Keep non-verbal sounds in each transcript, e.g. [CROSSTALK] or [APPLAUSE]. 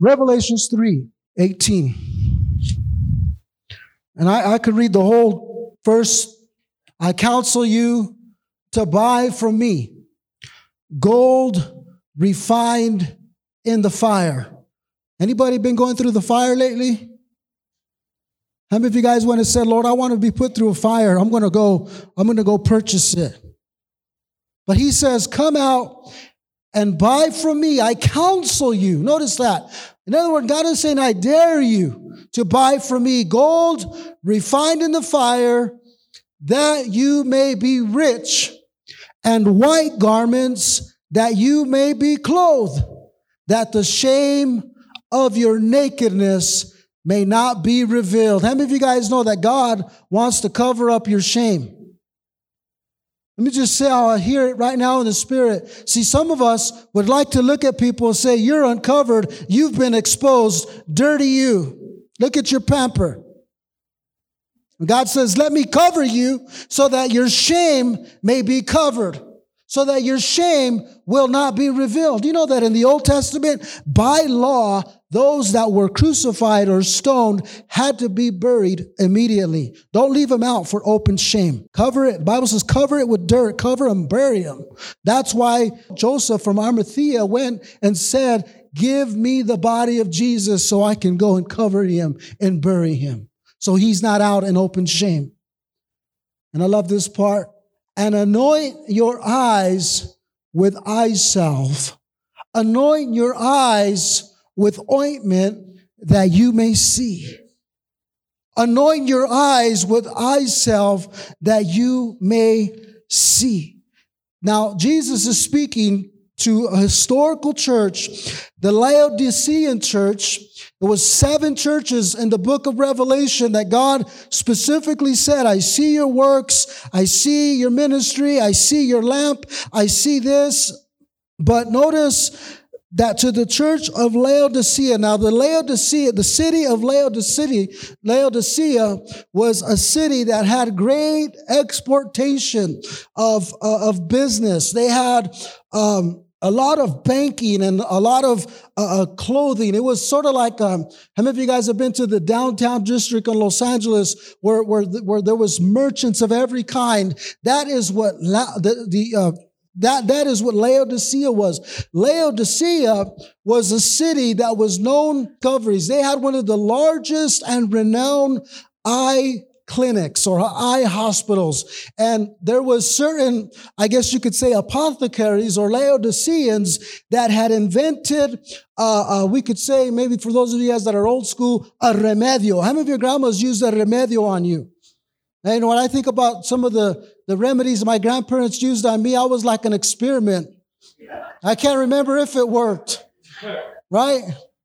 Revelations 3 18. And I, I could read the whole verse. I counsel you to buy from me gold refined in the fire. Anybody been going through the fire lately? How many of you guys went and said, Lord, I want to be put through a fire. I'm going to go, I'm going to go purchase it. But he says, come out and buy from me. I counsel you. Notice that. In other words, God is saying, I dare you to buy from me gold refined in the fire that you may be rich and white garments that you may be clothed, that the shame of your nakedness may not be revealed. How many of you guys know that God wants to cover up your shame? Let me just say how I hear it right now in the spirit. See, some of us would like to look at people and say, You're uncovered, you've been exposed, dirty you. Look at your pamper. God says, Let me cover you so that your shame may be covered so that your shame will not be revealed. You know that in the Old Testament, by law, those that were crucified or stoned had to be buried immediately. Don't leave them out for open shame. Cover it. Bible says cover it with dirt, cover them, bury them. That's why Joseph from Arimathea went and said, give me the body of Jesus so I can go and cover him and bury him. So he's not out in open shame. And I love this part and anoint your eyes with eye salve. Anoint your eyes with ointment that you may see. Anoint your eyes with eye salve that you may see. Now, Jesus is speaking to a historical church, the Laodicean church. There was seven churches in the book of Revelation that God specifically said, I see your works, I see your ministry, I see your lamp, I see this. But notice that to the church of Laodicea. Now, the Laodicea, the city of Laodicea, Laodicea was a city that had great exportation of, uh, of business. They had, um, a lot of banking and a lot of uh, uh, clothing. It was sort of like, um, how many of you guys have been to the downtown district in Los Angeles where, where, where there was merchants of every kind? That is what La- the, the uh, that, that is what Laodicea was. Laodicea was a city that was known coverage. They had one of the largest and renowned eye clinics or eye hospitals. And there was certain, I guess you could say apothecaries or Laodiceans that had invented, uh, uh, we could say maybe for those of you guys that are old school, a remedio. How many of your grandmas used a remedio on you? And when I think about some of the, the remedies my grandparents used on me, I was like an experiment. I can't remember if it worked, right?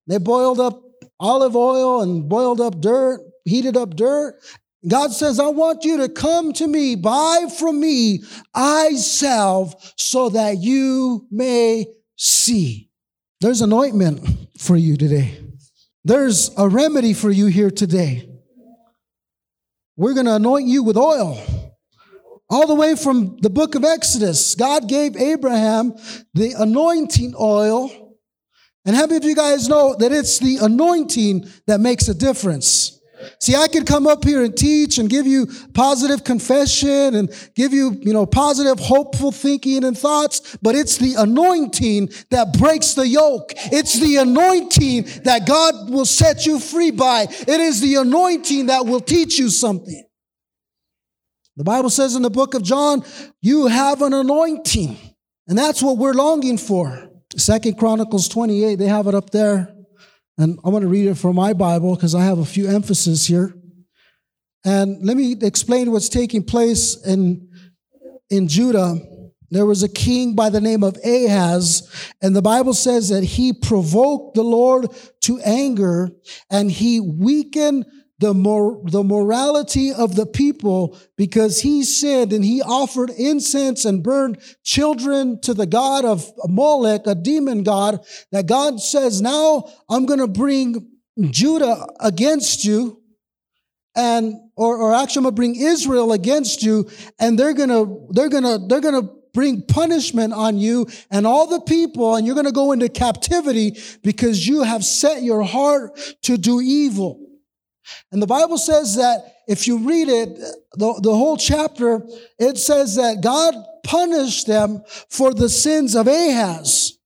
They boiled up olive oil and boiled up dirt, heated up dirt, God says, I want you to come to me, buy from me eye salve so that you may see. There's an ointment for you today. There's a remedy for you here today. We're going to anoint you with oil. All the way from the book of Exodus, God gave Abraham the anointing oil. And how many of you guys know that it's the anointing that makes a difference? See, I could come up here and teach and give you positive confession and give you, you know, positive, hopeful thinking and thoughts, but it's the anointing that breaks the yoke. It's the anointing that God will set you free by. It is the anointing that will teach you something. The Bible says in the book of John, you have an anointing. And that's what we're longing for. Second Chronicles 28, they have it up there. And I want to read it from my Bible because I have a few emphases here. And let me explain what's taking place in, in Judah. There was a king by the name of Ahaz, and the Bible says that he provoked the Lord to anger and he weakened the, mor- the morality of the people because he sinned and he offered incense and burned children to the god of Molech, a demon god, that God says, now I'm going to bring Judah against you and, or, or actually I'm going to bring Israel against you and they're going to, they're going to, they're going to bring punishment on you and all the people, and you're going to go into captivity because you have set your heart to do evil. And the Bible says that if you read it, the, the whole chapter, it says that God punished them for the sins of Ahaz.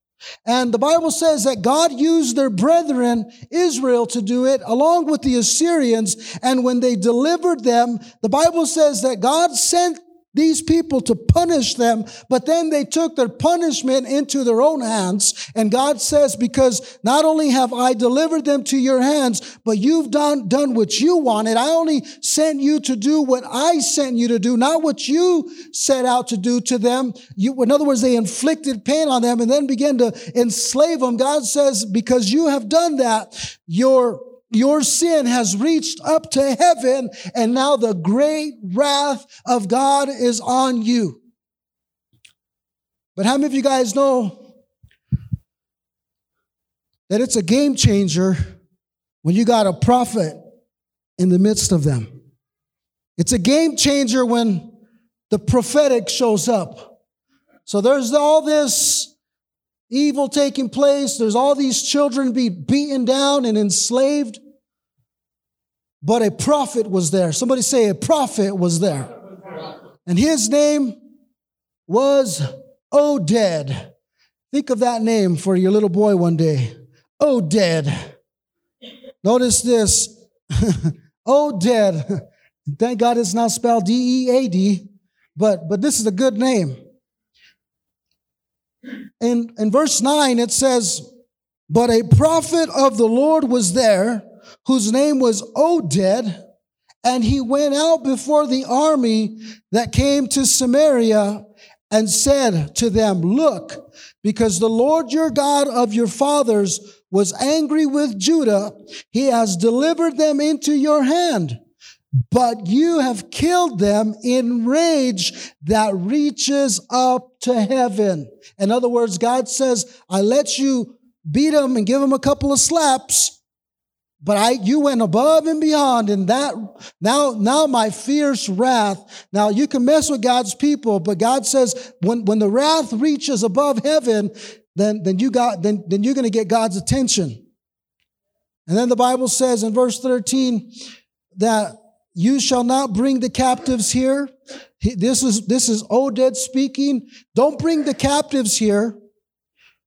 And the Bible says that God used their brethren, Israel, to do it along with the Assyrians. And when they delivered them, the Bible says that God sent these people to punish them, but then they took their punishment into their own hands. And God says, because not only have I delivered them to your hands, but you've done, done what you wanted. I only sent you to do what I sent you to do, not what you set out to do to them. You, in other words, they inflicted pain on them and then began to enslave them. God says, because you have done that, your your sin has reached up to heaven, and now the great wrath of God is on you. But how many of you guys know that it's a game changer when you got a prophet in the midst of them? It's a game changer when the prophetic shows up. So there's all this evil taking place. There's all these children be beaten down and enslaved. But a prophet was there. Somebody say a prophet was there. And his name was Oded. Think of that name for your little boy one day. Oded. Notice this. [LAUGHS] Oded. Thank God it's not spelled D E A D, but, but this is a good name. In, in verse 9, it says, But a prophet of the Lord was there, whose name was Oded, and he went out before the army that came to Samaria and said to them, Look, because the Lord your God of your fathers was angry with Judah, he has delivered them into your hand. But you have killed them in rage that reaches up to heaven. In other words, God says, I let you beat them and give them a couple of slaps, but I, you went above and beyond in that. Now, now my fierce wrath. Now you can mess with God's people, but God says when, when the wrath reaches above heaven, then, then you got, then, then you're going to get God's attention. And then the Bible says in verse 13 that you shall not bring the captives here. This is, this is Oded speaking. Don't bring the captives here.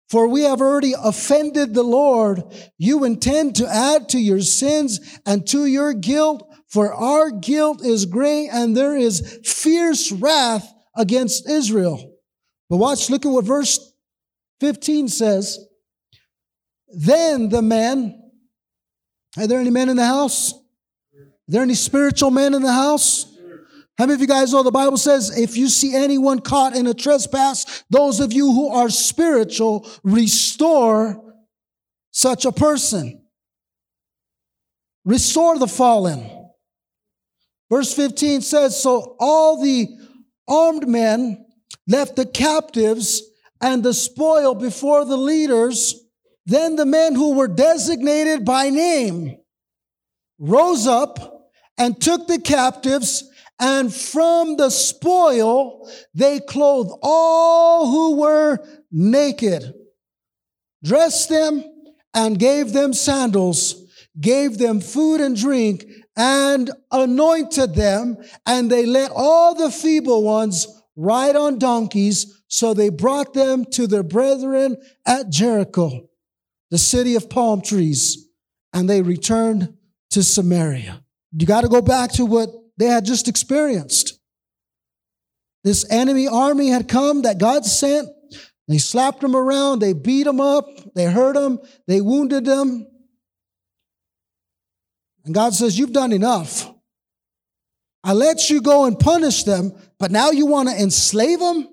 For we have already offended the Lord. You intend to add to your sins and to your guilt, for our guilt is great and there is fierce wrath against Israel. But watch, look at what verse 15 says. Then the men, are there any men in the house? There any spiritual men in the house? How many of you guys know the Bible says if you see anyone caught in a trespass, those of you who are spiritual, restore such a person. Restore the fallen. Verse 15 says, So all the armed men left the captives and the spoil before the leaders. Then the men who were designated by name rose up and took the captives and from the spoil they clothed all who were naked, dressed them, and gave them sandals, gave them food and drink, and anointed them. And they let all the feeble ones ride on donkeys. So they brought them to their brethren at Jericho, the city of palm trees, and they returned to Samaria. You got to go back to what they had just experienced. This enemy army had come that God sent. They slapped them around, they beat them up, they hurt them, they wounded them. And God says, You've done enough. I let you go and punish them, but now you want to enslave them?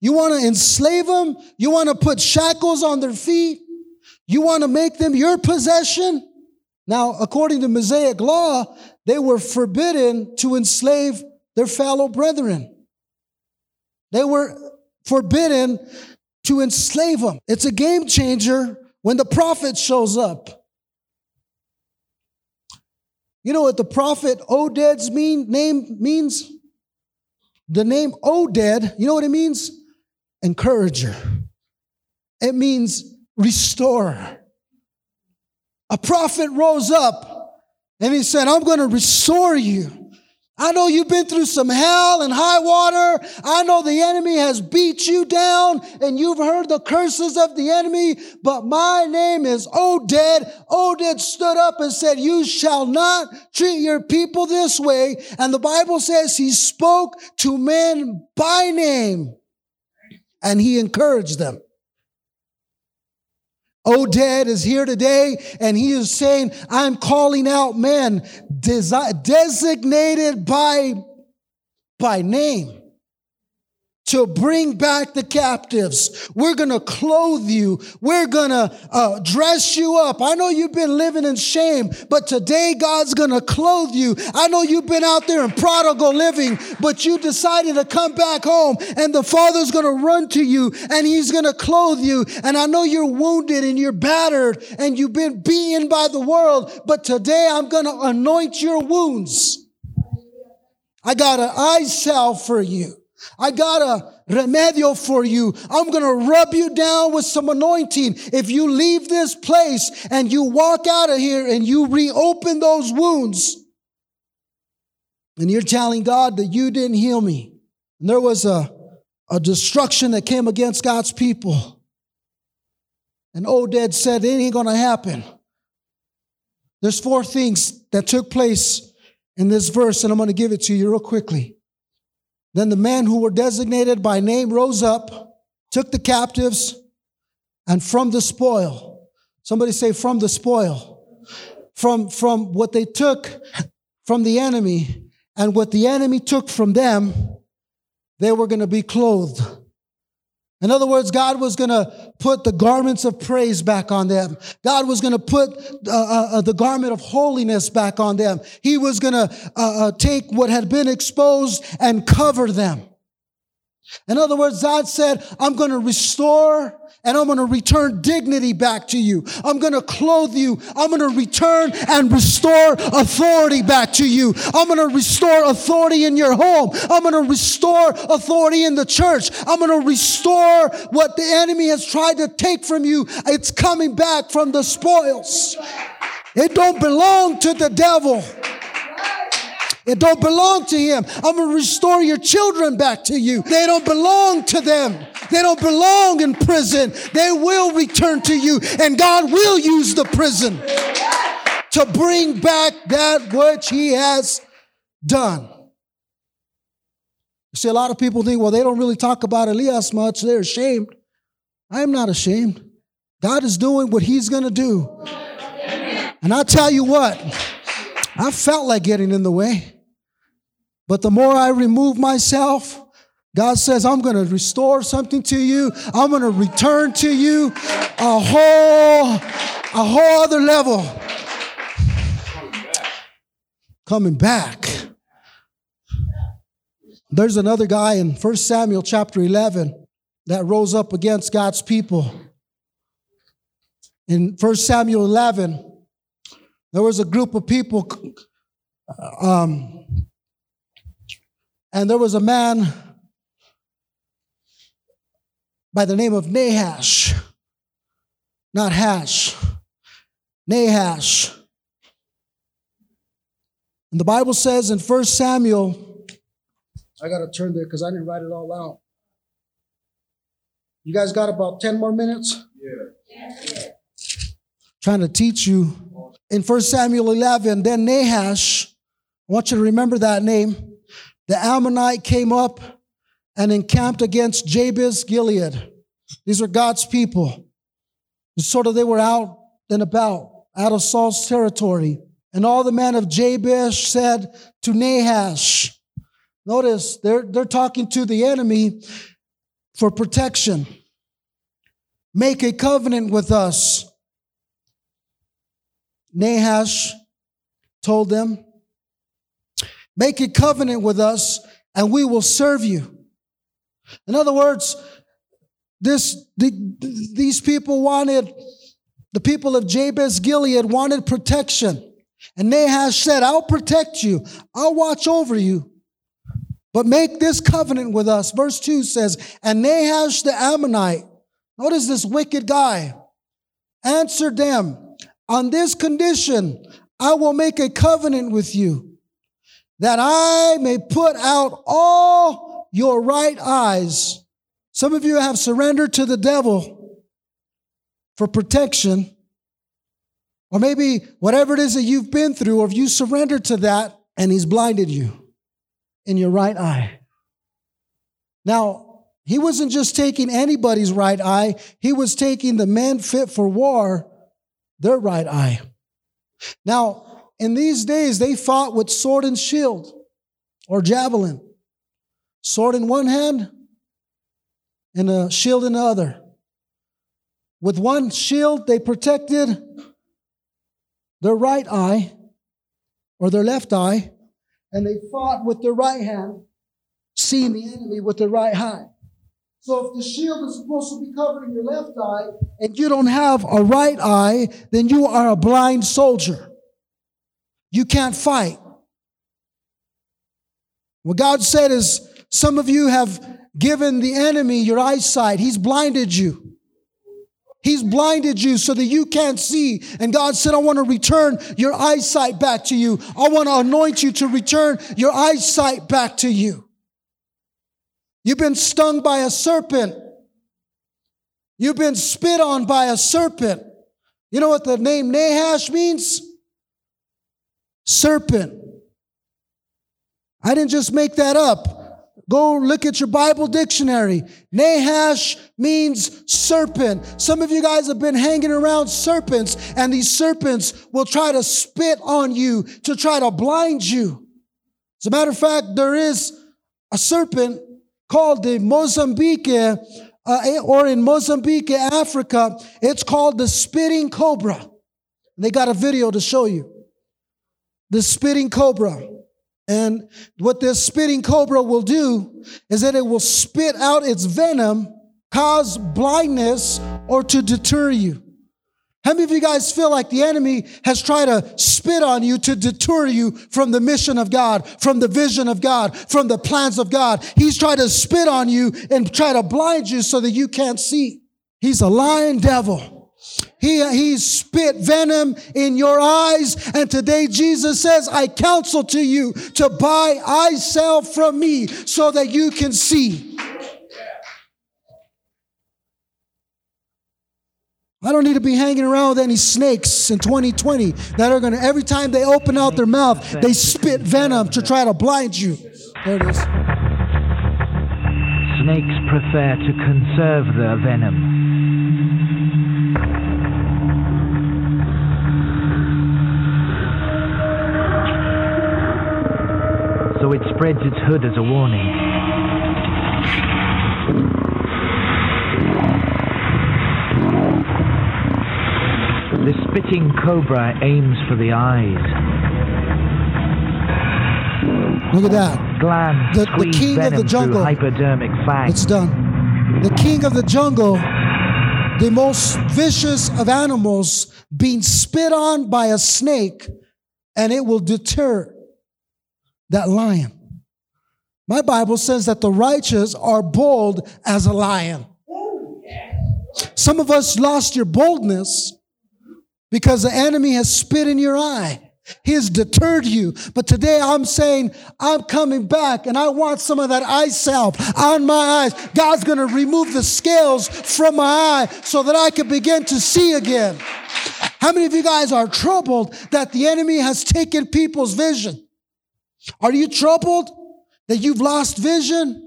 You want to enslave them? You want to put shackles on their feet? You want to make them your possession? Now, according to Mosaic law, they were forbidden to enslave their fellow brethren. They were forbidden to enslave them. It's a game changer when the prophet shows up. You know what the prophet Oded's mean, name means? The name Oded, you know what it means? Encourager. It means restorer. A prophet rose up and he said, I'm going to restore you. I know you've been through some hell and high water. I know the enemy has beat you down and you've heard the curses of the enemy, but my name is Oded. Oded stood up and said, you shall not treat your people this way. And the Bible says he spoke to men by name and he encouraged them. Oded is here today and he is saying, I'm calling out men desi- designated by, by name to bring back the captives. We're going to clothe you. We're going to uh, dress you up. I know you've been living in shame, but today God's going to clothe you. I know you've been out there in prodigal living, but you decided to come back home and the Father's going to run to you and He's going to clothe you. And I know you're wounded and you're battered and you've been beaten by the world, but today I'm going to anoint your wounds. I got an eye salve for you. I got a remedio for you. I'm going to rub you down with some anointing. If you leave this place and you walk out of here and you reopen those wounds, and you're telling God that you didn't heal me. And there was a, a destruction that came against God's people. And Oded said, it ain't going to happen. There's four things that took place in this verse, and I'm going to give it to you real quickly. Then the men who were designated by name rose up, took the captives, and from the spoil, somebody say, from the spoil, from, from what they took from the enemy and what the enemy took from them, they were going to be clothed. In other words, God was going to put the garments of praise back on them. God was going to put uh, uh, uh, the garment of holiness back on them. He was going to uh, uh, take what had been exposed and cover them. In other words, God said, I'm going to restore and I'm going to return dignity back to you. I'm going to clothe you. I'm going to return and restore authority back to you. I'm going to restore authority in your home. I'm going to restore authority in the church. I'm going to restore what the enemy has tried to take from you. It's coming back from the spoils. It don't belong to the devil. It don't belong to him. I'm going to restore your children back to you. They don't belong to them. They don't belong in prison. They will return to you and God will use the prison to bring back that which he has done. See, a lot of people think, well, they don't really talk about Elias much. They're ashamed. I am not ashamed. God is doing what he's going to do. And I tell you what, I felt like getting in the way. But the more I remove myself, God says, I'm going to restore something to you. I'm going to return to you a whole, a whole other level. Coming back. There's another guy in 1 Samuel chapter 11 that rose up against God's people. In 1 Samuel 11, there was a group of people um, and there was a man by the name of Nahash, not Hash, Nahash. And the Bible says in 1 Samuel, I got to turn there because I didn't write it all out. You guys got about 10 more minutes? Yeah. Trying to teach you. In 1 Samuel 11, then Nahash, I want you to remember that name the Ammonite came up and encamped against Jabesh Gilead. These are God's people. sort of they were out and about, out of Saul's territory. And all the men of Jabesh said to Nahash, notice they're, they're talking to the enemy for protection. Make a covenant with us. Nahash told them, Make a covenant with us and we will serve you. In other words, this, the, these people wanted, the people of Jabesh Gilead wanted protection. And Nahash said, I'll protect you. I'll watch over you. but make this covenant with us. Verse 2 says, And Nahash the Ammonite, notice this wicked guy, answered them, On this condition, I will make a covenant with you, that I may put out all your right eyes. Some of you have surrendered to the devil for protection, or maybe whatever it is that you've been through, or if you surrendered to that and he's blinded you in your right eye. Now, he wasn't just taking anybody's right eye, he was taking the men fit for war, their right eye. Now, in these days, they fought with sword and shield or javelin. Sword in one hand and a shield in the other. With one shield, they protected their right eye or their left eye, and they fought with their right hand, seeing the enemy with their right eye. So if the shield is supposed to be covering your left eye and you don't have a right eye, then you are a blind soldier. You can't fight. What God said is some of you have given the enemy your eyesight. He's blinded you. He's blinded you so that you can't see. And God said, I want to return your eyesight back to you. I want to anoint you to return your eyesight back to you. You've been stung by a serpent. You've been spit on by a serpent. You know what the name Nahash means? Serpent. I didn't just make that up. Go look at your Bible dictionary. Nahash means serpent. Some of you guys have been hanging around serpents, and these serpents will try to spit on you to try to blind you. As a matter of fact, there is a serpent called the Mozambique, uh, or in Mozambique, Africa, it's called the spitting cobra. They got a video to show you. The spitting cobra. And what this spitting cobra will do is that it will spit out its venom, cause blindness, or to deter you. How many of you guys feel like the enemy has tried to spit on you to deter you from the mission of God, from the vision of God, from the plans of God? He's tried to spit on you and try to blind you so that you can't see. He's a lying devil. He, he spit venom in your eyes. And today Jesus says, I counsel to you to buy eye salve from me so that you can see. I don't need to be hanging around with any snakes in 2020 that are going to, every time they open out their mouth, they spit venom to try to blind you. There it is. Snakes prefer to conserve their venom. So it spreads its hood as a warning. The spitting cobra aims for the eyes. Look at that. Glands The- the king of the jungle. hypodermic fangs. It's done. The king of the jungle, the most vicious of animals, being spit on by a snake, and it will deter that lion. My Bible says that the righteous are bold as a lion. Some of us lost your boldness because the enemy has spit in your eye. He has deterred you. But today I'm saying, I'm coming back and I want some of that eye salve on my eyes. God's going to remove the scales from my eye so that I can begin to see again. How many of you guys are troubled that the enemy has taken people's vision? Are you troubled that you've lost vision?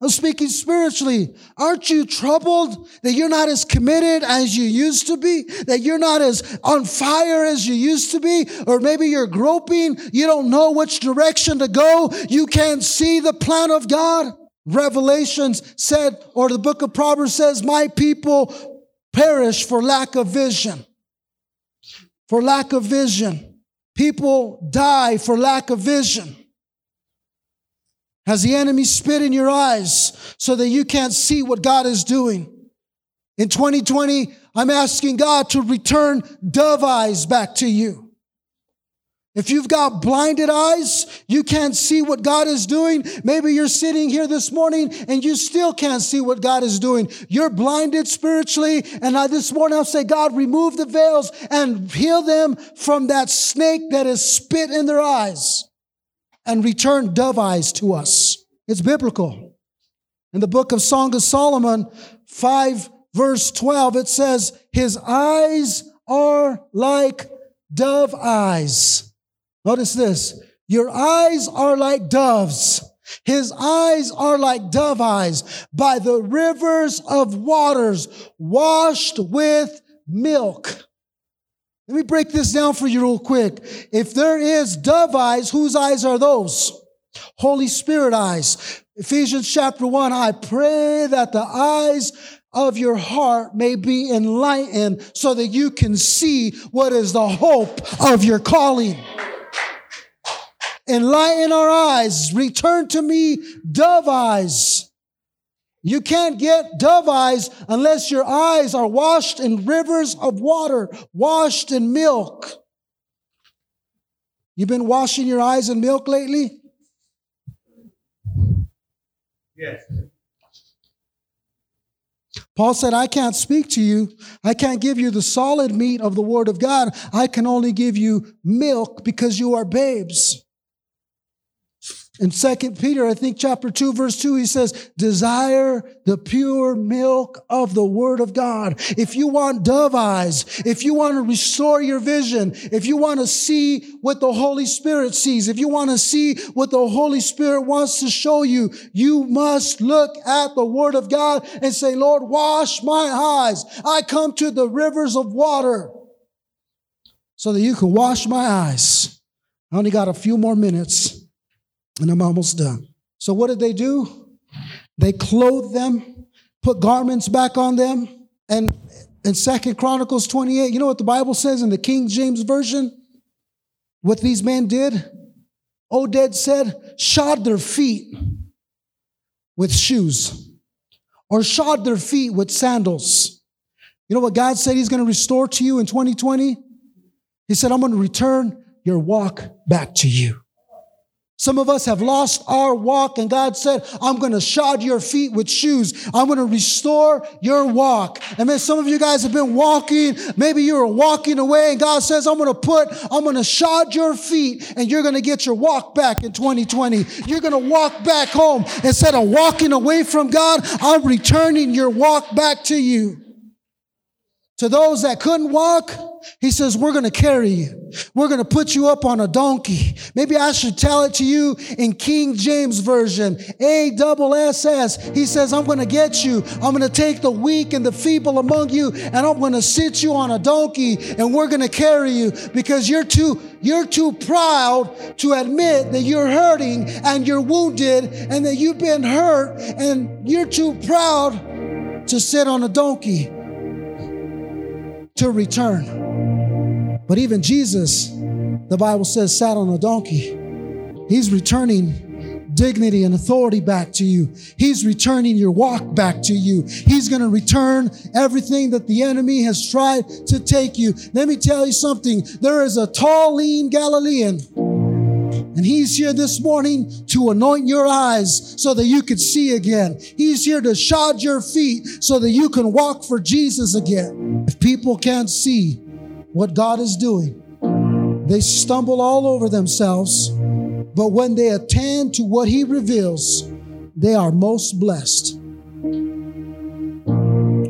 I'm speaking spiritually. Aren't you troubled that you're not as committed as you used to be? That you're not as on fire as you used to be? Or maybe you're groping. You don't know which direction to go. You can't see the plan of God. Revelations said, or the book of Proverbs says, my people perish for lack of vision. For lack of vision. People die for lack of vision. Has the enemy spit in your eyes so that you can't see what God is doing? In 2020, I'm asking God to return dove eyes back to you. If you've got blinded eyes, you can't see what God is doing. Maybe you're sitting here this morning and you still can't see what God is doing. You're blinded spiritually. And I, this morning I'll say, God, remove the veils and heal them from that snake that is spit in their eyes and return dove eyes to us. It's biblical. In the book of Song of Solomon, 5 verse 12, it says, His eyes are like dove eyes Notice this. Your eyes are like doves. His eyes are like dove eyes by the rivers of waters washed with milk. Let me break this down for you real quick. If there is dove eyes, whose eyes are those? Holy Spirit eyes. Ephesians chapter 1, I pray that the eyes of your heart may be enlightened so that you can see what is the hope of your calling. Enlighten our eyes. Return to me dove eyes. You can't get dove eyes unless your eyes are washed in rivers of water, washed in milk. You've been washing your eyes in milk lately? Yes. Paul said, I can't speak to you. I can't give you the solid meat of the word of God. I can only give you milk because you are babes. In Second Peter, I think chapter 2, verse 2, he says, desire the pure milk of the word of God. If you want dove eyes, if you want to restore your vision, if you want to see what the Holy Spirit sees, if you want to see what the Holy Spirit wants to show you, you must look at the word of God and say, Lord, wash my eyes. I come to the rivers of water so that you can wash my eyes. I only got a few more minutes. And I'm almost done. So what did they do? They clothed them, put garments back on them. And in Second Chronicles 28, you know what the Bible says in the King James Version? What these men did? Oded said, shod their feet with shoes or shod their feet with sandals. You know what God said He's going to restore to you in 2020? He said, I'm going to return your walk back to you. Some of us have lost our walk and God said, I'm going to shod your feet with shoes. I'm going to restore your walk. And then some of you guys have been walking. Maybe you were walking away and God says, I'm going to put, I'm going to shod your feet and you're going to get your walk back in 2020. You're going to walk back home. Instead of walking away from God, I'm returning your walk back to you. To those that couldn't walk, he says, we're going to carry you. We're going to put you up on a donkey. Maybe I should tell it to you in King James Version. A double S S. He says, I'm going to get you. I'm going to take the weak and the feeble among you and I'm going to sit you on a donkey and we're going to carry you because you're too, you're too proud to admit that you're hurting and you're wounded and that you've been hurt and you're too proud to sit on a donkey to return. But even Jesus, the Bible says, sat on a donkey. He's returning dignity and authority back to you. He's returning your walk back to you. He's going to return everything that the enemy has tried to take you. Let me tell you something. There is a tall, lean Galilean and he's here this morning to anoint your eyes so that you can see again. He's here to shod your feet so that you can walk for Jesus again. If people can't see what God is doing, they stumble all over themselves. But when they attend to what he reveals, they are most blessed.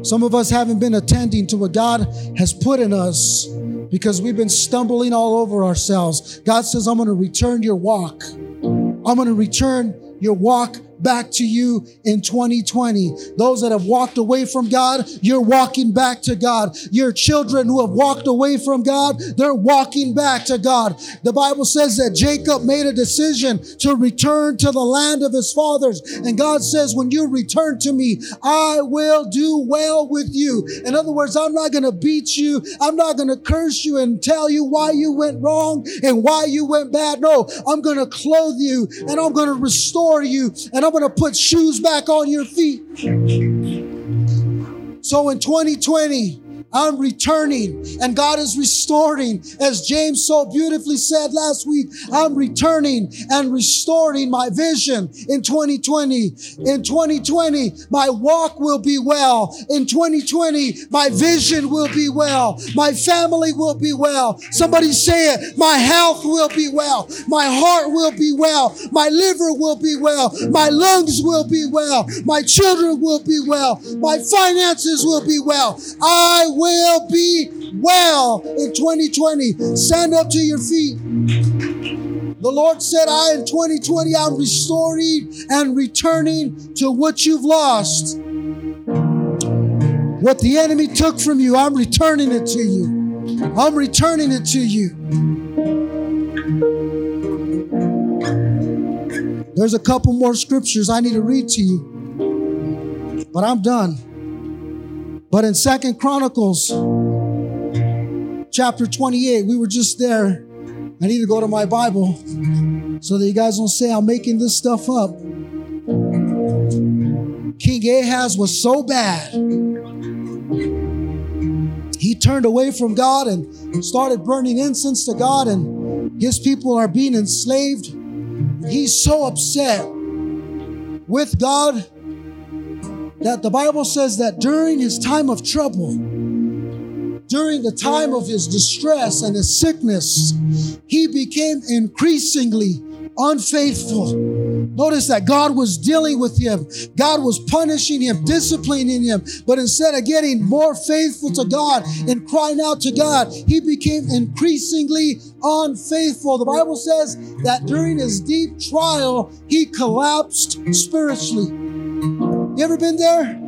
Some of us haven't been attending to what God has put in us because we've been stumbling all over ourselves. God says, I'm going to return your walk. I'm going to return your walk back to you in 2020. Those that have walked away from God, you're walking back to God. Your children who have walked away from God, they're walking back to God. The Bible says that Jacob made a decision to return to the land of his fathers. And God says, when you return to me, I will do well with you. In other words, I'm not going to beat you. I'm not going to curse you and tell you why you went wrong and why you went bad. No, I'm going to clothe you and I'm going to restore you and I'm going to put shoes back on your feet. So in 2020, I'm returning and God is restoring. As James so beautifully said last week, I'm returning and restoring my vision in 2020. In 2020, my walk will be well. In 2020, my vision will be well. My family will be well. Somebody say it. My health will be well. My heart will be well. My liver will be well. My lungs will be well. My children will be well. My finances will be well. I will be well in 2020. Stand up to your feet. The Lord said, I in 2020, I'm restoring and returning to what you've lost. What the enemy took from you, I'm returning it to you. I'm returning it to you. There's a couple more scriptures I need to read to you, but I'm done. But in Second Chronicles, chapter 28, we were just there. I need to go to my Bible so that you guys don't say I'm making this stuff up. King Ahaz was so bad. He turned away from God and started burning incense to God, and his people are being enslaved. He's so upset with God that the Bible says that during his time of trouble, during the time of his distress and his sickness, he became increasingly unfaithful. Notice that God was dealing with him. God was punishing him, disciplining him. But instead of getting more faithful to God and crying out to God, he became increasingly unfaithful. The Bible says that during his deep trial, he collapsed spiritually. You ever been there?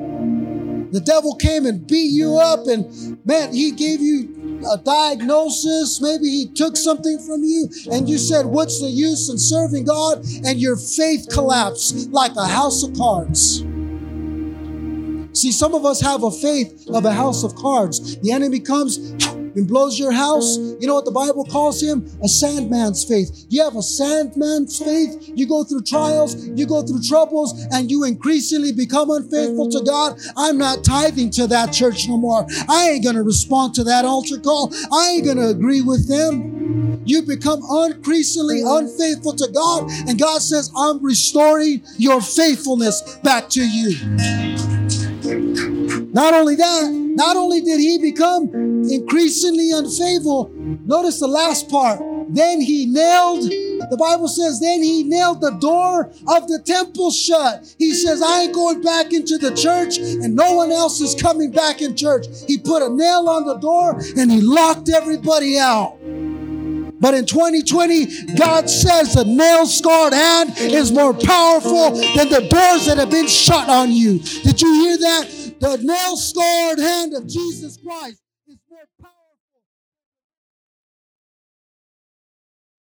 The devil came and beat you up, and man, he gave you a diagnosis. Maybe he took something from you, and you said, What's the use in serving God? And your faith collapsed like a house of cards. See, some of us have a faith of a house of cards. The enemy comes and blows your house. You know what the Bible calls him? A sandman's faith. You have a sandman's faith. You go through trials, you go through troubles, and you increasingly become unfaithful to God. I'm not tithing to that church no more. I ain't going to respond to that altar call. I ain't going to agree with them. You become increasingly unfaithful to God, and God says, I'm restoring your faithfulness back to you. Not only that, not only did he become increasingly unfaithful, notice the last part. Then he nailed, the Bible says, then he nailed the door of the temple shut. He says, I ain't going back into the church and no one else is coming back in church. He put a nail on the door and he locked everybody out. But in 2020, God says the nail scarred hand is more powerful than the doors that have been shut on you. Did you hear that? The nail scarred hand of Jesus Christ.